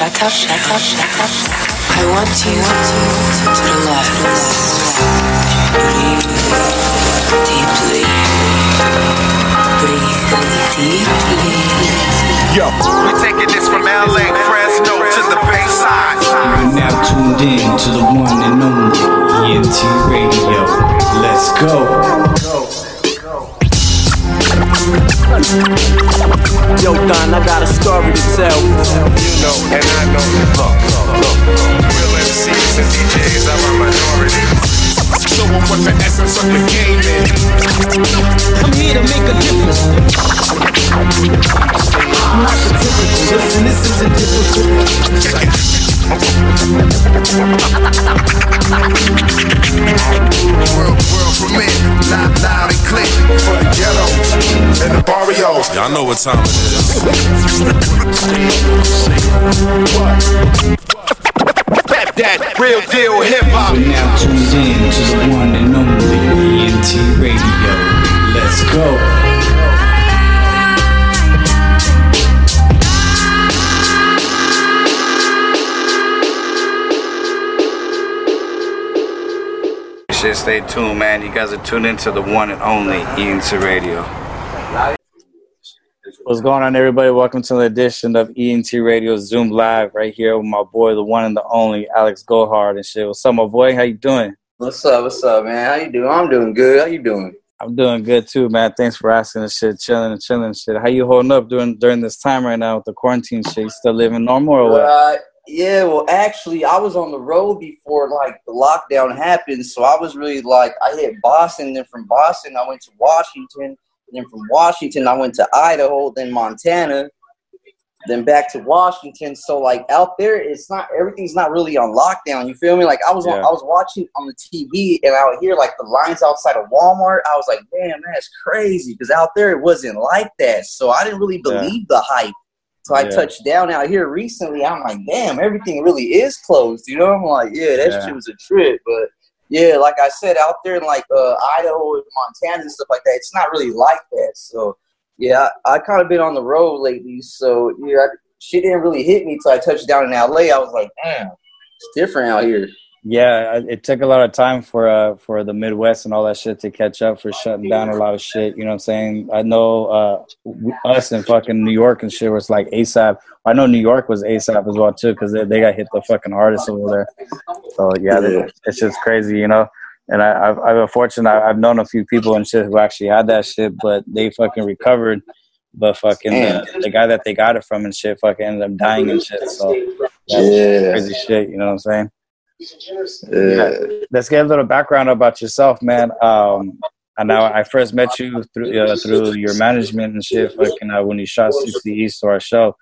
shut up, shut up, shut up. I want you to the left. Breathe deeply. Breathe deeply. Yo, we're taking this from LA, Fresno to the Bay Side. You're now tuned in to the one and only ENT Radio. Let's go. Yo, Don, I got a story to tell. You know, and I know. Look, look, real MCs and DJs are a minority. Show 'em what the essence of the game is. I'm here to make a difference. I'm Not the typical. Listen, this isn't difficult. The barrios. Y'all know what time it is. That, that real deal hip hop. You're now tuned in to the one and only ENT Radio. Let's go. Shit, stay tuned, man. You guys are tuned into the one and only ENT Radio. What's going on, everybody? Welcome to an edition of ENT Radio Zoom Live right here with my boy, the one and the only Alex Gohard and shit. What's up, my boy? How you doing? What's up? What's up, man? How you doing? I'm doing good. How you doing? I'm doing good too, man. Thanks for asking and shit, chilling and chilling and shit. How you holding up during during this time right now with the quarantine shit? You still living normal or what? Uh, yeah, well, actually, I was on the road before like the lockdown happened, so I was really like I hit Boston. Then from Boston, I went to Washington. Then from Washington, I went to Idaho, then Montana, then back to Washington. So like out there, it's not everything's not really on lockdown. You feel me? Like I was on, Yeah. I was watching on the TV, and out here, like the lines outside of Walmart, I was like, damn, that's crazy. Because out there, it wasn't like that. So I didn't really Yeah. believe the hype. So I Yeah. touched down out here recently. I'm like, damn, everything really is closed. You know, I'm like, yeah, that Yeah. shit was a trip. But yeah, like I said, out there in like uh, Idaho and Montana and stuff like that, it's not really like that. So yeah, I, I kind of been on the road lately. So yeah, I, shit didn't really hit me till I touched down in LA. I was like, damn, it's different out here. Yeah, it took a lot of time for uh for the Midwest and all that shit to catch up for shutting down a lot of shit. You know what I'm saying? I know uh us in fucking New York and shit was like ASAP. I know New York was ASAP as well too because they, they got hit the fucking hardest over there. So yeah, Yeah. it's just crazy, you know. And I, I've I've been fortunate. I- I've known a few people and shit who actually had that shit, but they fucking recovered. But fucking the, the guy that they got it from and shit fucking ended up dying and shit. So Yeah. crazy shit. You know what I'm saying? Yeah. let's get a little background about yourself, man. Um, I know I first met you through uh, through your management and shit. Fucking uh, when you shot 60 East to our show.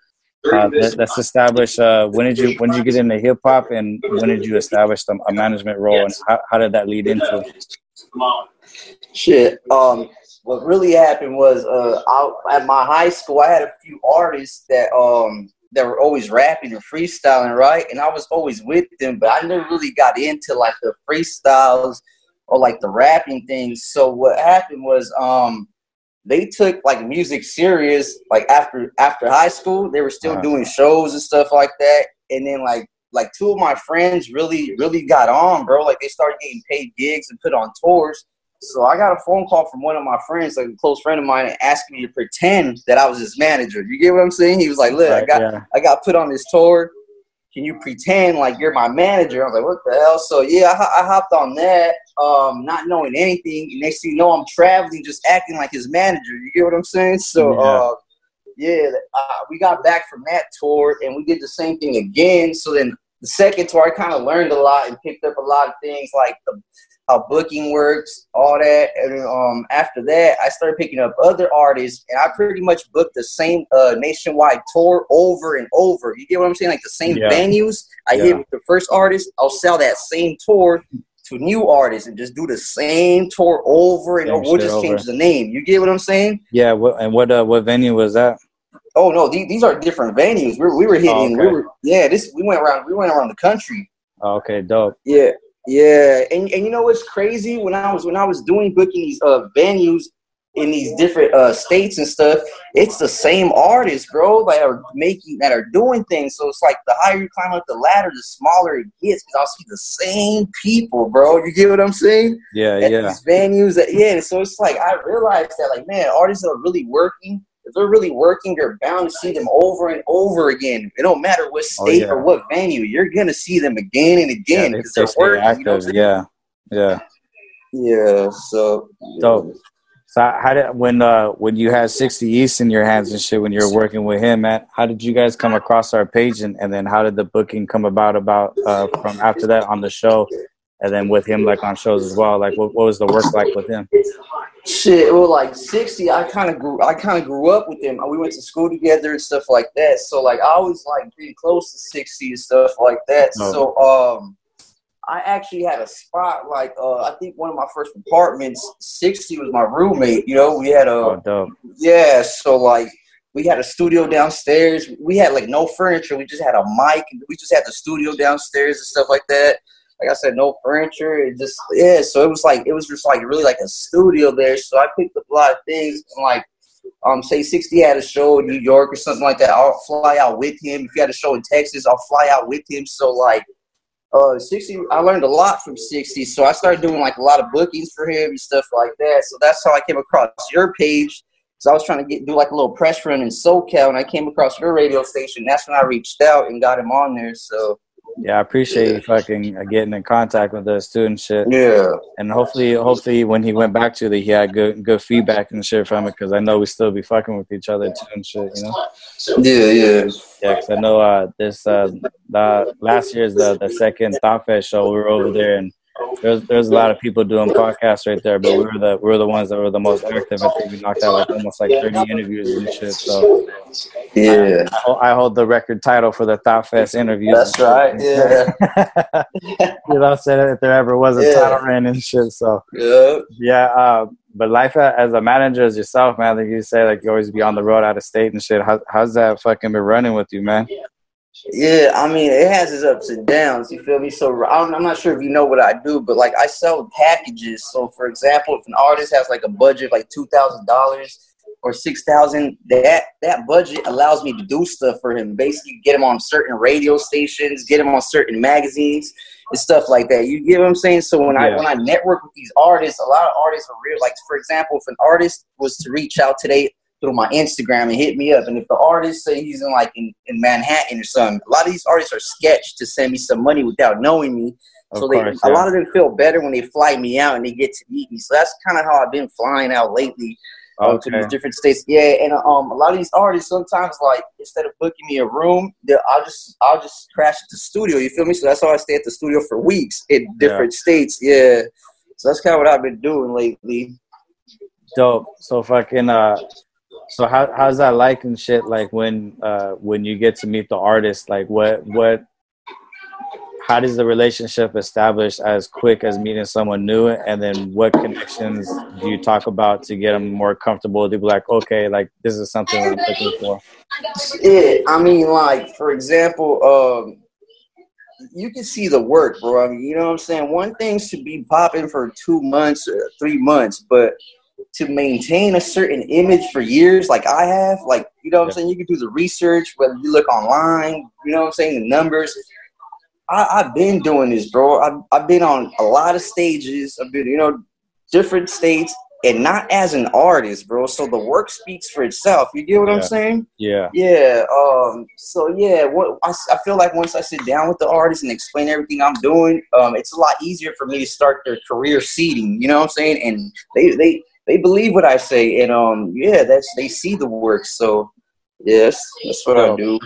Uh, let, let's establish uh, when did you when did you get into hip hop and when did you establish the, a management role and how, how did that lead into? Shit. Um, what really happened was, uh, I, at my high school, I had a few artists that um that were always rapping and freestyling, right? And I was always with them, but I never really got into like the freestyles or like the rapping things. So what happened was, um, they took like music serious. Like after after high school, they were still Uh-huh. doing shows and stuff like that. And then like like two of my friends really really got on, bro. Like they started getting paid gigs and put on tours. So I got a phone call from one of my friends, like a close friend of mine, and asking me to pretend that I was his manager. You get what I'm saying? He was like, "Look, I got yeah, I got put on this tour. Can you pretend like you're my manager?" I was like, "What the hell?" So yeah, I, I hopped on that, um, not knowing anything. And next thing you know, I'm traveling, just acting like his manager. You get what I'm saying? So Yeah. uh, yeah, uh, we got back from that tour and we did the same thing again. So then the second tour, I kind of learned a lot and picked up a lot of things like the how booking works, all that. And um, after that, I started picking up other artists, and I pretty much booked the same uh, nationwide tour over and over. You get what I'm saying? Like the same Yeah. venues. I Yeah. hit with the first artist, I'll sell that same tour to new artists and just do the same tour over and Same over. We'll just over. change the name. You get what I'm saying? yeah. What and what uh, what venue was that? Oh no, these, these are different venues. We were, we were hitting. Oh, okay. We were yeah. This we went around. We went around the country. Oh, okay, dope. Yeah, yeah. And and you know what's crazy? When I was when I was doing booking these uh venues, in these different uh, states and stuff, it's the same artists, bro, that are making that are doing things. So it's like the higher you climb up the ladder, the smaller it gets. Because I'll see the same people, bro. You get what I'm saying? Yeah, At yeah. these venues, that, yeah. So it's like I realized that, like, man, artists that are really working. If they're really working, you're bound to see them over and over again. It don't matter what Oh, state yeah. or what venue, you're gonna see them again and again because they they are working. You know what I'm active. saying? Yeah, yeah. Yeah. So. Dope. So how did when uh when you had 60 East in your hands and shit when you were working with him, man? How did you guys come across our page and, and then how did the booking come about about uh from after that on the show and then with him like on shows as well? Like what, what was the work like with him? Shit, well, like sixty, I kind of grew. I kind of grew up with him. We went to school together and stuff like that. So, like, I was like pretty close to sixty and stuff like that. Oh. So, um, I actually had a spot. Like, uh, I think one of my first apartments, sixty was my roommate. You know, we had a Oh, yeah. So, like, we had a studio downstairs. We had like no furniture. We just had a mic. and We just had the studio downstairs and stuff like that like I said, no furniture. It just yeah. So it was like it was just like really like a studio there. So I picked up a lot of things and like um say sixty had a show in New York or something like that. I'll fly out with him. If he had a show in Texas, I'll fly out with him. So like uh 60 I learned a lot from 60 so I started doing like a lot of bookings for him and stuff like that so that's how I came across your page so I was trying to get do like a little press run in SoCal and I came across your radio station that's when I reached out and got him on there so Yeah, I appreciate you fucking uh, getting in contact with us too and shit. yeah And hopefully, hopefully, when he went back to the, he had good good feedback and shit from it because I know we still be fucking with each other too and shit. You know. Yeah, yeah. Yeah, because I know uh, this uh, the, last year's the, the second Thought Fest show. We were over there, and there's there's a lot of people doing podcasts right there, but we were the we were the ones that were the most active. I think we knocked out like almost like 30 interviews and shit. So Yeah. I, I hold the record title for the Thought Fest interviews. That's right. Yeah. you know, said if there ever was a Yeah. title ran and shit. So Yeah. yeah, uh, but life as a manager as yourself, man, like you say, like you always be on the road out of state and shit. How, how's that fucking been running with you, man? Yeah, I mean, it has its ups and downs. You feel me? So I'm, I'm not sure if you know what I do, but like I sell packages. So for example, if an artist has like a budget of, like two thousand dollars or six thousand, that that budget allows me to do stuff for him. Basically, get him on certain radio stations, get him on certain magazines and stuff like that. You get what I'm saying? So when I when I network with these artists, a lot of artists are real. Like for example, if an artist was to reach out today through my Instagram and hit me up. And if the artist say he's in like in, in Manhattan or something, a lot of these artists are sketched to send me some money without knowing me. Of so they, course, a lot of them feel better when they fly me out and they get to meet me. So that's kind of how I've been flying out lately uh, to these different states. Yeah, and um, a lot of these artists sometimes like instead of booking me a room, they'll- I'll just I'll just crash at the studio. You feel me? So that's how I stay at the studio for weeks in different states. Yeah. So that's kind of what I've been doing lately. Dope. So fucking uh so how how's that like and shit like when uh when you get to meet the artist like what what how does the relationship establish as quick as meeting someone new and then what connections do you talk about to get them more comfortable to be like okay like this is something i'm looking for Yeah, I mean, like for example, um, you can see the work, bro. I mean, you know what I'm saying. One thing's to be popping for two months, or three months, but to maintain a certain image for years, like I have, like you know what I'm Yeah. saying. You can do the research, whether you look online, you know what I'm saying, the numbers. I, I've been doing this, bro. I've, I've been on a lot of stages. I've been, you know, different states, and not as an artist, bro. So the work speaks for itself. You get what I'm saying? yeah Yeah. Um. So yeah, what I, I feel like once I sit down with the artist and explain everything I'm doing, um, it's a lot easier for me to start their career seeding. You know what I'm saying? And they they they believe what I say, and um, yeah, that's they see the work. So yes, that's what I do.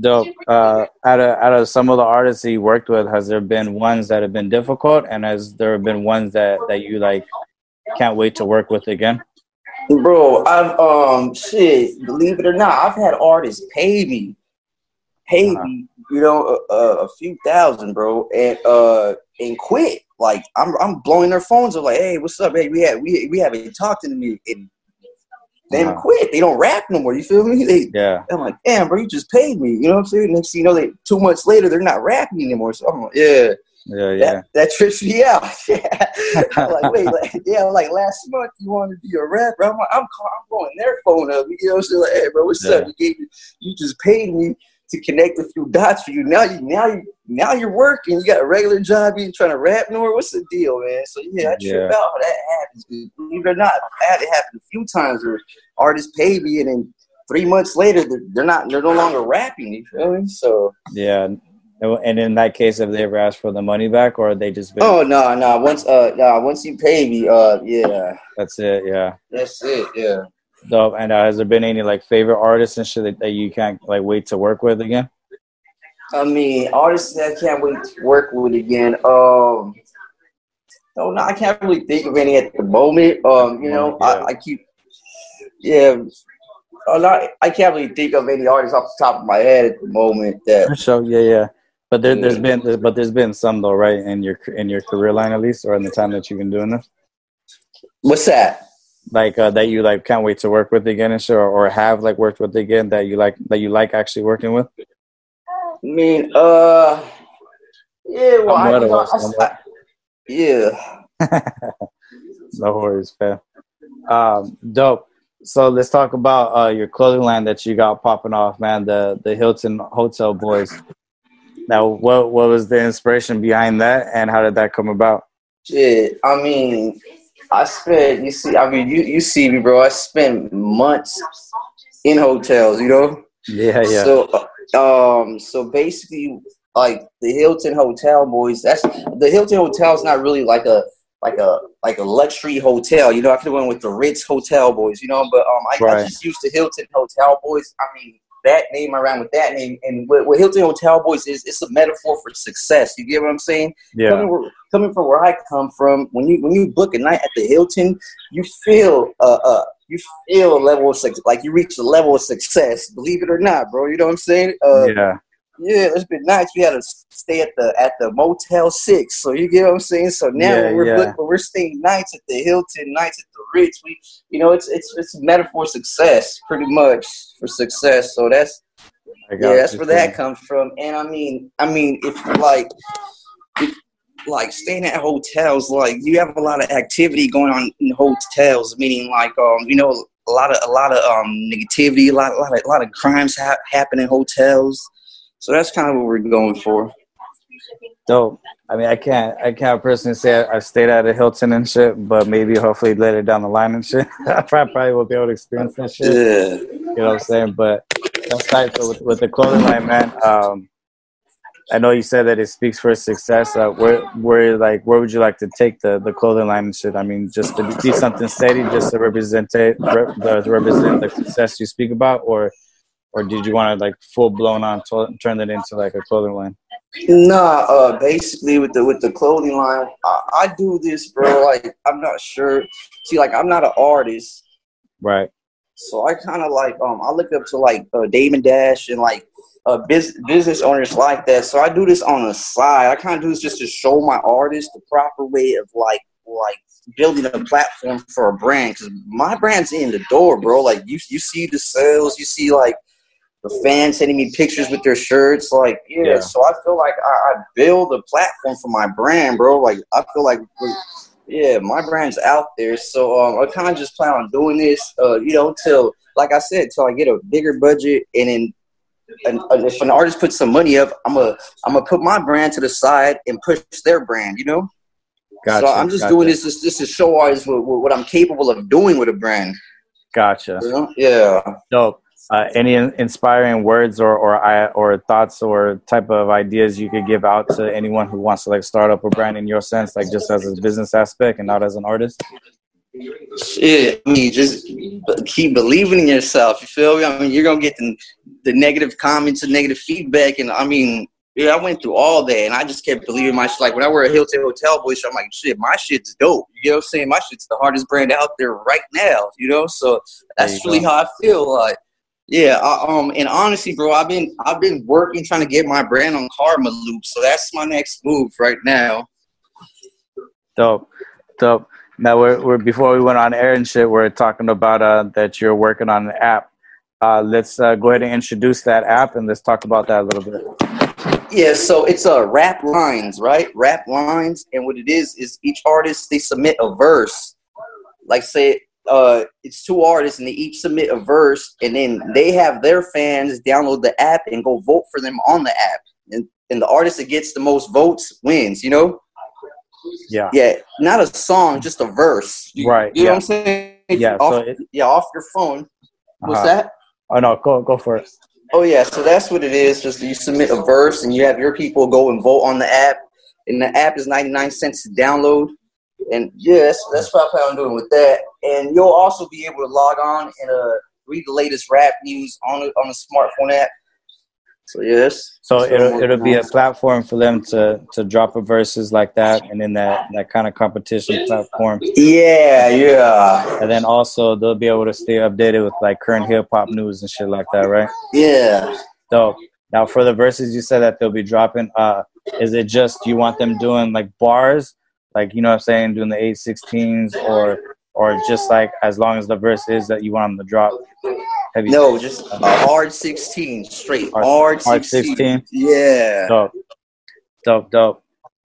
dope uh out of out of some of the artists that you worked with has there been ones that have been difficult and has there been ones that that you like can't wait to work with again Bro, I've um shit. Believe it or not, I've had artists pay me, pay Uh-huh. me, you know, a, a, a few thousand, bro, and uh and quit. Like I'm I'm blowing their phones up, like, hey, what's up? Hey, we had we we haven't talked to me, and then Uh-huh. quit. They don't rap no more. You feel me? They, yeah I'm like, damn, bro, you just paid me. You know what I'm saying? Next thing you know, they two months later, they're not rapping anymore. So I'm like, yeah. Yeah, yeah. That, that trips me out. yeah. I'm like, wait, like, yeah, like last month you wanted to be a rapper. I'm like, I'm, call, I'm going their phone up. You know, so like, hey, bro, what's Yeah. up? You gave me, you just paid me to connect a few dots for you. Now you, now you, now you're working. You got a regular job. You trying to rap no more? What's the deal, man? So yeah, I trip Yeah. out that happens. Believe it or not, I had it happen a few times where artists pay me and then three months later they're, they're not, they're no longer rapping. You feel me? So. Yeah. And in that case, have they ever asked for the money back, or they just been? Oh no, no. Once uh no, once you pay me, uh yeah. That's it. Yeah. That's it, yeah. Dope. And uh, has there been any like favorite artists and shit that, that you can't like wait to work with again? I mean, artists that I can't wait to work with again. Um no, no, I can't really think of any at the moment. Um, you know, Yeah. I, I keep yeah. A lot, I can't really think of any artists off the top of my head at the moment that For sure. Yeah, yeah. But there, there's Yeah. been, but there's been some though, right? In your in your career line at least, or in the time that you've been doing this, what's that? Like uh, that you like can't wait to work with again and shit, or, or have like worked with again that you like that you like actually working with. I mean, uh yeah, well, I, you know, I- I- yeah. no worries, fam. Um, dope. So let's talk about uh, your clothing line that you got popping off, man. The the Hilton Hotel Boys. Now, what what was the inspiration behind that, and how did that come about? Shit, I mean, I spent. You see, I mean, you you see me, bro. I spent months in hotels. You know. Yeah, yeah, So, um, so basically, like the Hilton Hotel boys. That's the Hilton Hotel is not really like a like a like a luxury hotel. You know, I could have went with the Ritz Hotel boys. You know, but um, I, I just used the Hilton Hotel boys. I mean. That name around with that name, and what, what Hilton Hotel Boys is, it's a metaphor for success. You get what I'm saying? yeah, coming, where, coming from where I come from, when you when you book a night at the Hilton, you feel uh uh you feel a level of success, like you reach a level of success. Believe it or not, bro. You know what I'm saying? Uh, yeah. Yeah, it's been nights we had to stay at the at the Motel Six. So you get what I'm saying? So now Yeah, we're yeah. we're staying nights at the Hilton, nights at the Ritz, we you know it's it's it's a metaphor success, pretty much for success. So that's yeah, that's where that comes from. And I mean, I mean, if like, if, like staying at hotels, like you have a lot of activity going on in hotels, meaning like, um, you know, a lot of a lot of um negativity, a lot, a lot of a lot of crimes ha- happen in hotels. So that's kind of what we're going for. Dope. I mean, I can't, I can't personally say I, I stayed at a Hilton and shit, but maybe hopefully later down the line and shit, I probably will be able to experience that shit. Yeah. You know what I'm saying? But that's tight. So with, with the clothing line, man. Um, I know you said that it speaks for success. Uh, where, where, like, where would you like to take the, the clothing line and shit? I mean, just to be something steady, just to represent it, the, to represent the success you speak about, or, or did you want to like full blown on turn it into like a clothing line? Nah, uh, basically with the with the clothing line, I, I do this, bro. Like I'm not sure. See, like I'm not an artist. Right. So I kind of like um I look up to like uh, Damon Dash and like uh biz- business owners like that. So I do this on the side. I kind of do this just to show my artists the proper way of like like building a platform for a brand because my brand's in the door, bro. Like you you see the sales, you see like the fans sending me pictures with their shirts. Like yeah, Yeah. so I feel like I, I build a platform for my brand, bro. Like I feel like yeah, my brand's out there. So um, I kind of just plan on doing this, uh, you know, till like I said, till I get a bigger budget, and then and if an artist puts some money up, I'm a I'm gonna put my brand to the side and push their brand, you know. Gotcha. so I'm just gotcha, doing this just, just to show artists what, what, what I'm capable of doing with a brand. Gotcha. You know? Yeah. Dope. Uh, any in- inspiring words or or I or thoughts or type of ideas you could give out to anyone who wants to like start up a brand in your sense, like just as a business aspect and not as an artist? Shit, I mean, just keep believing in yourself. You feel me? I mean, you're gonna get the, the negative comments and negative feedback, and I mean, yeah, I went through all that, and I just kept believing my shit. Like when I wear a Hilton Hotel Boy shirt, I'm like, shit, my shit's dope. You know what I'm saying? My shit's the hardest brand out there right now. You know, so that's really go. how I feel. Like, yeah, I, um, and honestly, bro, I've been I've been working trying to get my brand on Karmaloop, so that's my next move right now. Dope, dope. Now we're, we're before we went on air and shit, we're talking about uh, that you're working on an app. Uh, let's uh, go ahead and introduce that app and let's talk about that a little bit. Yeah, so it's a uh, rap lines, right? Rap lines, and what it is is each artist they submit a verse. Like say, uh, it's two artists, and they each submit a verse, and then they have their fans download the app and go vote for them on the app, and and the artist that gets the most votes wins. You know? Yeah. Yeah, not a song, just a verse. You, Right, You know what I'm saying? Yeah, Off, so it- yeah, off your phone. What's Uh-huh. that? Oh no, go go for it. Oh yeah, so that's what it is. Just you submit a verse and you have your people go and vote on the app, and the app is ninety nine cents to download. And yes, that's what I plan on doing with that. And you'll also be able to log on and uh, read the latest rap news on a, on a smartphone app. So yes, So it'll it'll be a platform for them to to drop a verses like that, and in that that kind of competition platform, yeah, yeah, and then also they'll be able to stay updated with like current hip hop news and shit like that, right? yeah. So now for the verses, you said that they'll be dropping. Uh, is it just you want them doing like bars, like you know what I'm saying, doing the eight sixteens, or or just like as long as the verse is that you want them to drop? Have you No, just a hard sixteen, straight Hard- hard, hard 16. 16? Yeah. dope, dope, dope.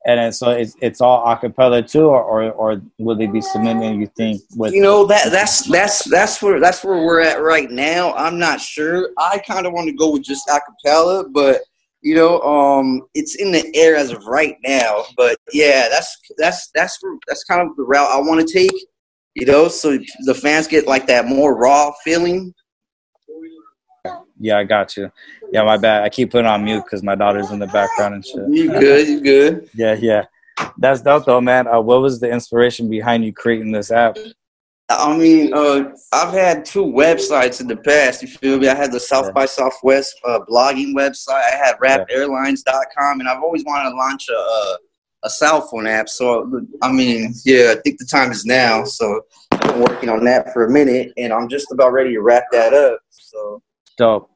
And then so it's it's all acapella too, or or, or will they be submitting? You think with You know that that's that's that's where that's where we're at right now. I'm not sure. I kind of want to go with just acapella, but you know, um, it's in the air as of right now. But yeah, that's that's that's that's kind of the route I want to take. You know, so the fans get like that more raw feeling. yeah, I got you. Yeah, my bad. I keep putting on mute because my daughter's in the background and shit. You good? You good? Yeah, yeah. That's dope though, man. Uh, what was the inspiration behind you creating this app? I mean, uh, I've had two websites in the past. You feel me? I had the South Yeah. by Southwest uh, blogging website. I had RapAirlines.com, and I've always wanted to launch a, a a cell phone app. So, I mean, yeah, I think the time is now. So, I've been working on that for a minute, and I'm just about ready to wrap that up. So, Dope.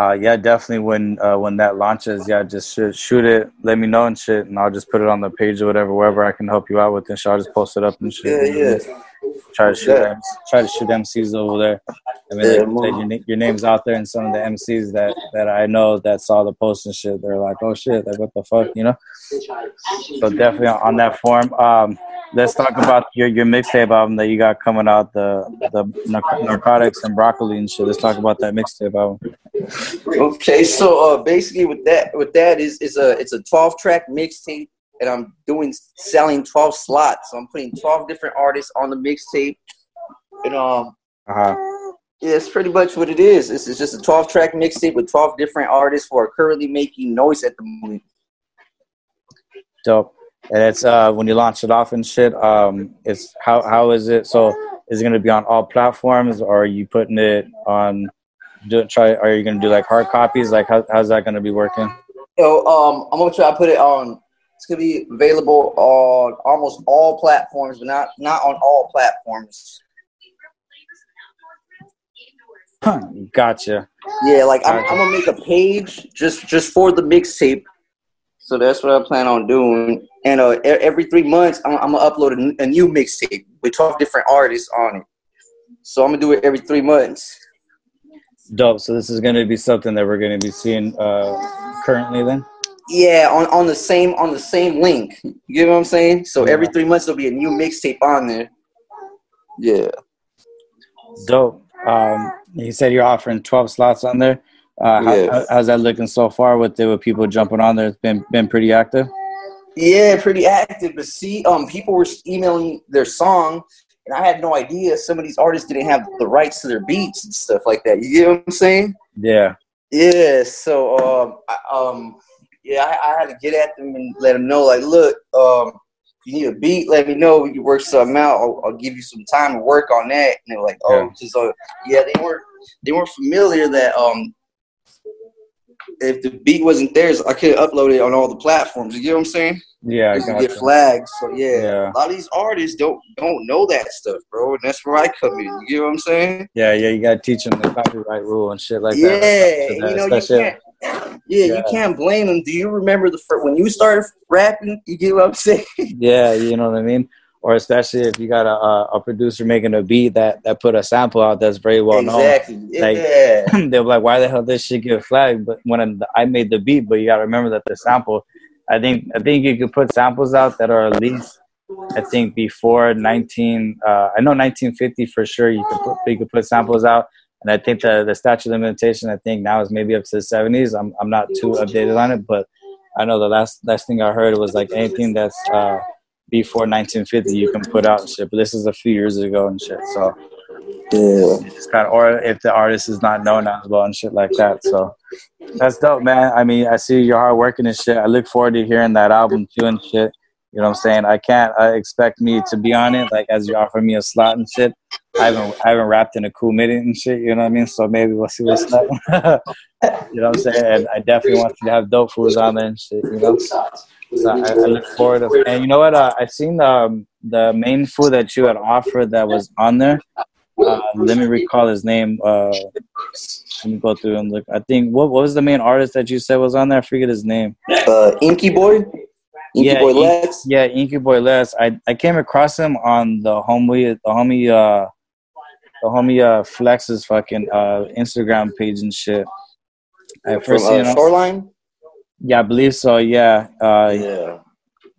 Uh, yeah, definitely. When uh, when that launches, yeah, just shoot, shoot it. Let me know and shit, and I'll just put it on the page or whatever, wherever I can help you out with. And shit, I'll just post it up and shit. yeah, yeah. Try to shoot Yeah. them, try to shoot MCs over there. I mean, Yeah, more- your, your name's out there, and some of the MCs that that I know that saw the post and shit, they're like, "Oh shit, like what the fuck," you know. So definitely on that form. Um, let's talk about your your mixtape album that you got coming out, the the narcotics and broccoli and shit. Let's talk about that mixtape album. Okay, so uh, basically, with that, with that is is a it's a twelve track mixtape, and I'm doing selling twelve slots. So I'm putting twelve different artists on the mixtape, and um, Uh-huh. yeah, it's pretty much what it is. It's, it's just a twelve track mixtape with twelve different artists who are currently making noise at the moment. Dope. And it's uh when you launch it off and shit. Um, it's how how is it? So is it gonna be on all platforms, or are you putting it on? Do try. Are you gonna do like hard copies? Like how, how's that gonna be working? So um, I'm gonna try to put it on. It's gonna be available on almost all platforms, but not not on all platforms. Gotcha. Yeah, like I'm, I'm gonna make a page just just for the mixtape. So that's what I plan on doing. And uh, every three months, I'm, I'm gonna upload a, a new mixtape with 12 different artists on it. So I'm gonna do it every three months. Dope. So this is gonna be something that we're gonna be seeing uh currently then. Yeah, on, on the same on the same link. You know what I'm saying? So every three months there'll be a new mixtape on there. Yeah. Dope. Um, you said you're offering 12 slots on there. Uh, how, Yes. how's that looking so far with the with people jumping on there? It's been been pretty active. Yeah, pretty active. But see, um, people were emailing their song, and I had no idea some of these artists didn't have the rights to their beats and stuff like that. You get what I'm saying? Yeah. Yeah. So, um, I, um, yeah, I, I had to get at them and let them know, like, look, um, you need a beat, let me know. We can work something out. I'll, I'll give you some time to work on that. And they were like, oh, Yeah. just uh, yeah, they weren't they weren't familiar that um. If the beat wasn't theirs, I could upload it on all the platforms. You get what I'm saying? Yeah. I gotcha. get flagged. So yeah, Yeah. a lot of these artists don't don't know that stuff, bro, and that's where I come in. You get what I'm saying? Yeah, yeah, you gotta teach them the copyright rule and shit like yeah, that. So you know that's- you can't. Yeah, Yeah. you can't blame them. Do you remember the first when you started rapping? You get what I'm saying? Yeah, you know what I mean. or especially if you got a, a, a producer making a beat that that put a sample out that's very well known. exactly. Like, yeah. they're like, why the hell this shit get flagged? But when I made the beat, but you gotta remember that the sample, I think I think you could put samples out that are at least, I think before 19, uh, I know 1950 for sure. You could put you could put samples out, and I think the the statute of limitation I think now is maybe up to the 70s. I'm I'm not too updated on it, but I know the last last thing I heard was like anything that's uh, before 1950 you can put out and shit. But this is a few years ago and shit. So Yeah. it's kind of, or if the artist is not known as well and shit like that. So that's dope, man. I mean, I see you're hard working and shit. I look forward to hearing that album too and shit. You know what I'm saying? I can't uh, expect me to be on it, like as you offer me a slot and shit. I haven't I haven't rapped in a cool minute and shit. You know what I mean? So maybe we'll see what's up. you know what I'm saying? And I definitely want you to have dope foods on there and shit. You know? So I, I look forward to. And you know what? Uh, I seen the the main food that you had offered that was on there. Uh, let me recall his name. Uh, let me go through and look. I think what, what was the main artist that you said was on there? I forget his name. Uh, Inky Boy. Inky Yeah, Boy Lex. Yeah, Inky Boy Les. I, I came across him on the homie the homie uh the homie uh Flex's fucking uh Instagram page and shit. I first seen uh, him. Shoreline. Yeah, I believe so. Yeah, uh, Yeah.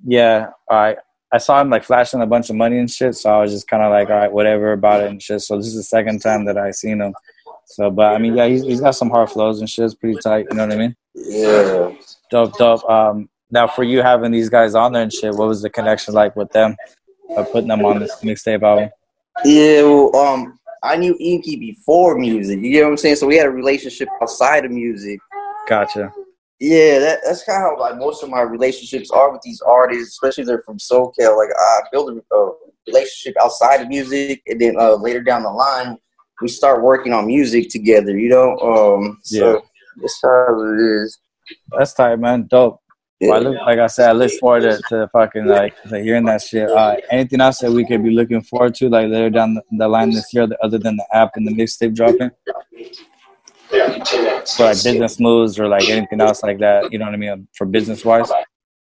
yeah. I I saw him like flashing a bunch of money and shit, so I was just kind of like, all right, whatever about it and shit. So this is the second time that I seen him. So, but I mean, yeah, he's, he's got some hard flows and shit. It's pretty tight. You know what I mean? Yeah. Dope, dope. Um, now for you having these guys on there and shit, what was the connection like with them? Or putting them on this mixtape album? Yeah, well, um, I knew Inky before music. You get what I'm saying? So we had a relationship outside of music. Gotcha. Yeah, that, that's kind of how like most of my relationships are with these artists, especially if they're from SoCal. Like I build a, a relationship outside of music, and then uh, later down the line, we start working on music together. You know, um, so Yeah. that's how it is. That's tight, man. Dope. Well, I look, like I said, I look forward to, to fucking like to hearing that shit. Uh, anything else that we could be looking forward to, like later down the, the line this year, other than the app and the mixtape dropping, for like business moves or like anything else like that. You know what I mean? For business wise,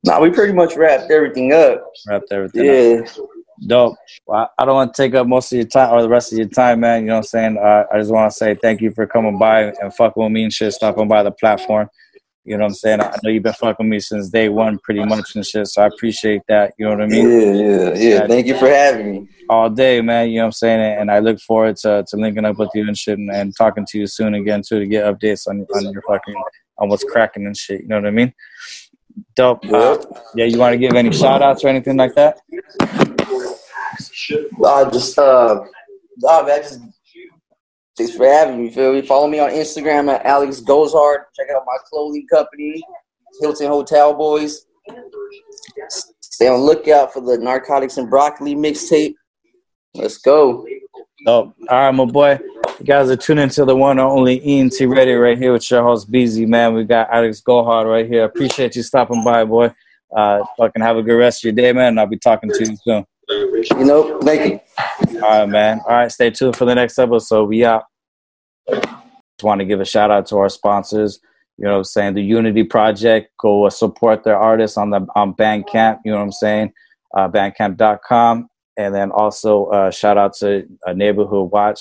Nah, we pretty much wrapped everything up. wrapped everything. up. Yeah. Dope. Well, I I don't want to take up most of your time or the rest of your time, man. You know what I'm saying? Uh, I just want to say thank you for coming by and fucking with me and shit, stopping by the platform. You know what I'm saying? I know you've been fucking with me since day one, pretty much and shit. So I appreciate that. You know what I mean? Yeah, yeah, yeah. Thank you for having me. All day, man. You know what I'm saying? And I look forward to, to linking up with you and shit and, and talking to you soon again too to get updates on on your fucking on what's cracking and shit. You know what I mean? Dope. Uh, yeah, you want to give any shout outs or anything like that? I just uh, nah, man, just thanks for having me. Feel me? Follow me on Instagram at Alex Goes Hard. Check out my clothing company, Hilton Hotel Boys. Stay on lookout for the Narcotics and Broccoli mixtape. Let's go. Dope. All right, my boy. You guys are tuning into the one and only ENT Radio right here with your host, BZ, man. We got Alex Gohard right here. Appreciate you stopping by, boy. Uh, fucking have a good rest of your day, man. I'll be talking to you soon. You know, thank you. All right, man. All right, stay tuned for the next episode. We out. Just want to give a shout out to our sponsors. You know what I'm saying? The Unity Project. Go uh, support their artists on the on Bandcamp. You know what I'm saying? Uh, bandcamp.com. And then also uh, shout out to uh, Neighborhood Watch.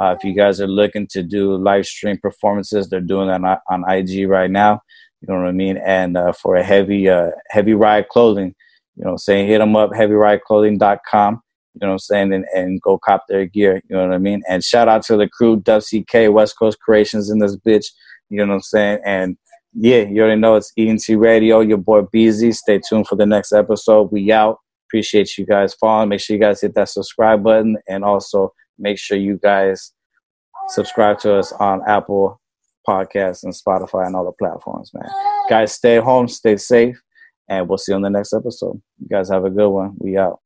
Uh, if you guys are looking to do live stream performances, they're doing that on, on IG right now. You know what I mean? And uh, for a heavy uh, heavy ride clothing, you know saying? Hit them up, heavyrideclothing.com. You know what I'm saying? And, and go cop their gear. You know what I mean? And shout out to the crew, WCK, West Coast Creations in this bitch. You know what I'm saying? And yeah, you already know it's ENT Radio, your boy BZ. Stay tuned for the next episode. We out. Appreciate you guys following. Make sure you guys hit that subscribe button and also make sure you guys subscribe to us on Apple Podcasts and Spotify and all the platforms, man. Guys, stay home, stay safe, and we'll see you on the next episode. You guys have a good one. We out.